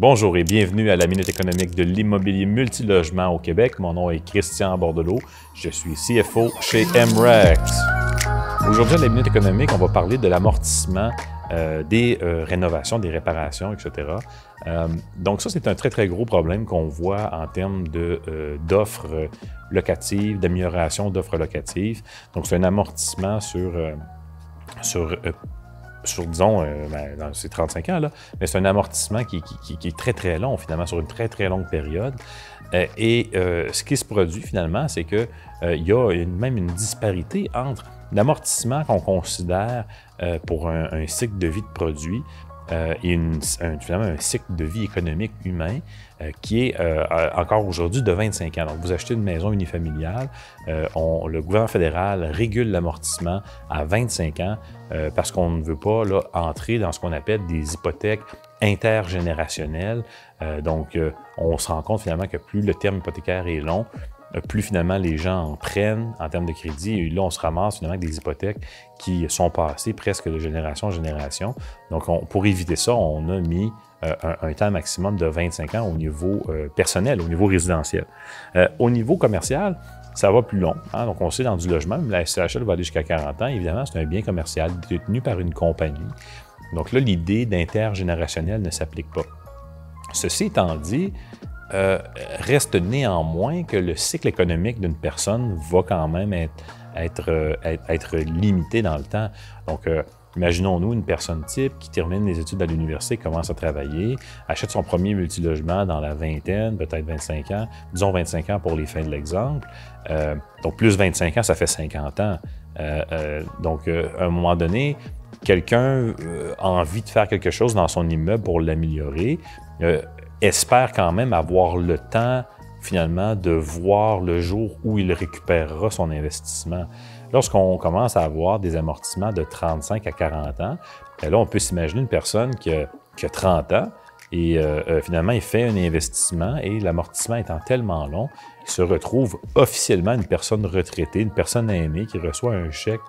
Bonjour et bienvenue à la Minute économique de l'immobilier multilogement au Québec. Mon nom est Christian Bordelot. Je suis CFO chez MREX. Aujourd'hui, à la Minute économique, on va parler de l'amortissement euh, des euh, rénovations, des réparations, etc. Euh, donc ça, c'est un très, très gros problème qu'on voit en termes d'offres locatives, d'amélioration d'offres locatives. Donc c'est un amortissement sur, sur sur, disons, euh, ben, dans ces 35 ans, là, mais c'est un amortissement qui, est très, très long, finalement, sur une très, très longue période. Euh, et euh, ce qui se produit, finalement, c'est qu'il y a même une disparité entre l'amortissement qu'on considère pour un, cycle de vie de produit euh, et une, un, un cycle de vie économique humain euh, qui est euh, encore aujourd'hui de 25 ans. Donc, vous achetez une maison unifamiliale, le gouvernement fédéral régule l'amortissement à 25 ans parce qu'on ne veut pas entrer dans ce qu'on appelle des hypothèques intergénérationnelles. donc, on se rend compte finalement que plus le terme hypothécaire est long, plus finalement les gens en prennent en termes de crédit. Et là, on se ramasse finalement avec des hypothèques qui sont passées presque de génération en génération. Donc, pour éviter ça, on a mis euh, un, temps maximum de 25 ans au niveau euh, personnel, au niveau résidentiel. Euh, au niveau commercial, ça va plus long. Hein. Donc, on sait dans du logement, la SCHL va aller jusqu'à 40 ans. Évidemment, c'est un bien commercial détenu par une compagnie. Donc là, l'idée d'intergénérationnel ne s'applique pas. Ceci étant dit, euh, reste néanmoins que le cycle économique d'une personne va quand même être, euh, limité dans le temps. Donc, euh, imaginons-nous une personne type qui termine les études à l'université, commence à travailler, achète son premier multilogement dans la vingtaine, peut-être 25 ans, disons 25 ans pour les fins de l'exemple. donc, plus 25 ans, ça fait 50 ans. donc, à un moment donné, quelqu'un a envie de faire quelque chose dans son immeuble pour l'améliorer espère quand même avoir le temps finalement de voir le jour où il récupérera son investissement. Lorsqu'on commence à avoir des amortissements de 35 à 40 ans, ben là, on peut s'imaginer une personne qui a, 30 ans et euh, euh, finalement, il fait un investissement et l'amortissement étant tellement long, il se retrouve officiellement une personne retraitée, une personne aînée qui reçoit un chèque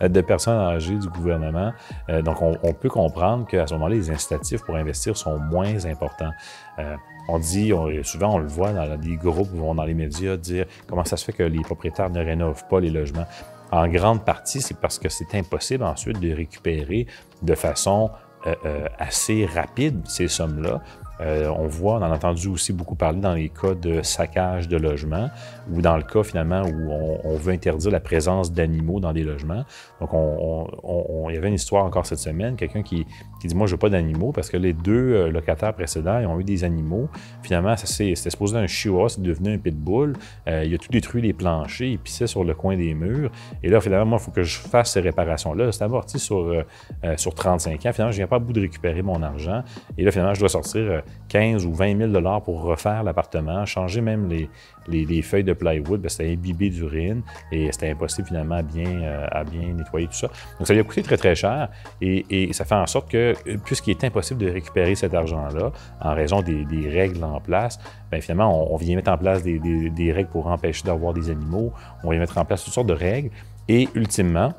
de personnes âgées du gouvernement. Euh, donc, on, peut comprendre qu'à ce moment-là, les incitatifs pour investir sont moins importants. Euh, on dit, souvent on le voit dans des groupes ou dans les médias, dire comment ça se fait que les propriétaires ne rénovent pas les logements. En grande partie, c'est parce que c'est impossible ensuite de récupérer de façon assez rapide ces sommes-là. Euh, on voit, on a entendu aussi beaucoup parler dans les cas de saccage de logements ou dans le cas finalement où on, veut interdire la présence d'animaux dans des logements. Donc, on, il y avait une histoire encore cette semaine, quelqu'un qui, dit Moi, je veux pas d'animaux parce que les deux euh, locataires précédents ils ont eu des animaux. Finalement, c'était supposé un chihuahua, c'est devenu un pitbull. Euh, il a tout détruit les planchers, il pissait sur le coin des murs. Et là, finalement, moi, il faut que je fasse ces réparations-là. C'est amorti sur, sur 35 ans. Finalement, je viens pas à bout de récupérer mon argent. Et là, finalement, je dois sortir 15 ou 20 000 dollars pour refaire l'appartement, changer même les, les, feuilles de plywood, ben, c'était imbibé d'urine et c'était impossible finalement à bien, euh, à bien nettoyer tout ça. Donc ça lui a coûté très très cher et, ça fait en sorte que, puisqu'il est impossible de récupérer cet argent-là en raison des, règles en place, bien, finalement on, vient mettre en place des, des règles pour empêcher d'avoir des animaux, on vient mettre en place toutes sortes de règles et ultimement,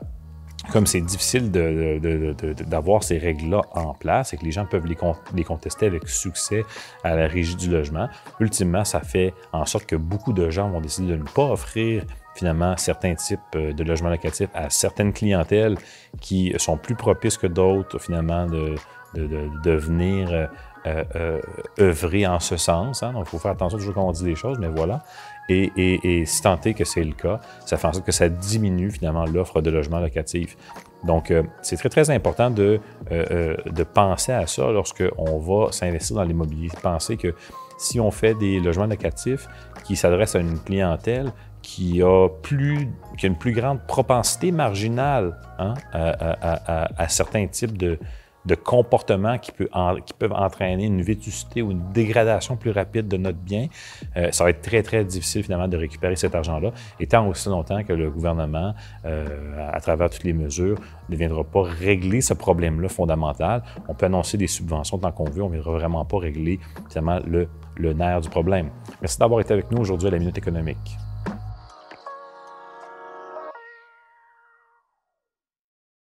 comme c'est difficile d'avoir ces règles-là en place et que les gens peuvent les, contester avec succès à la régie du logement, ultimement, ça fait en sorte que beaucoup de gens vont décider de ne pas offrir finalement certains types euh, de logements locatifs à certaines clientèles qui sont plus propices que d'autres finalement de, de, venir euh, euh, œuvrer en ce sens. Hein. Donc, il faut faire attention toujours quand on dit des choses, mais voilà. Et, si tant est que c'est le cas, ça fait en sorte que ça diminue finalement l'offre de logements locatifs. Donc, euh, c'est très, très important de, de penser à ça lorsqu'on va s'investir dans l'immobilier. Penser que si on fait des logements locatifs qui s'adressent à une clientèle qui a, plus, qui a une plus grande propensité marginale hein, à, certains types de, de comportements qui, peuvent entraîner une vétusté ou une dégradation plus rapide de notre bien, euh, ça va être très, très difficile finalement de récupérer cet argent-là, et tant aussi longtemps que le gouvernement, euh, à travers toutes les mesures, ne viendra pas régler ce problème-là fondamental. On peut annoncer des subventions tant qu'on veut, on ne viendra vraiment pas régler finalement le, le nerf du problème. Merci d'avoir été avec nous aujourd'hui à la Minute économique.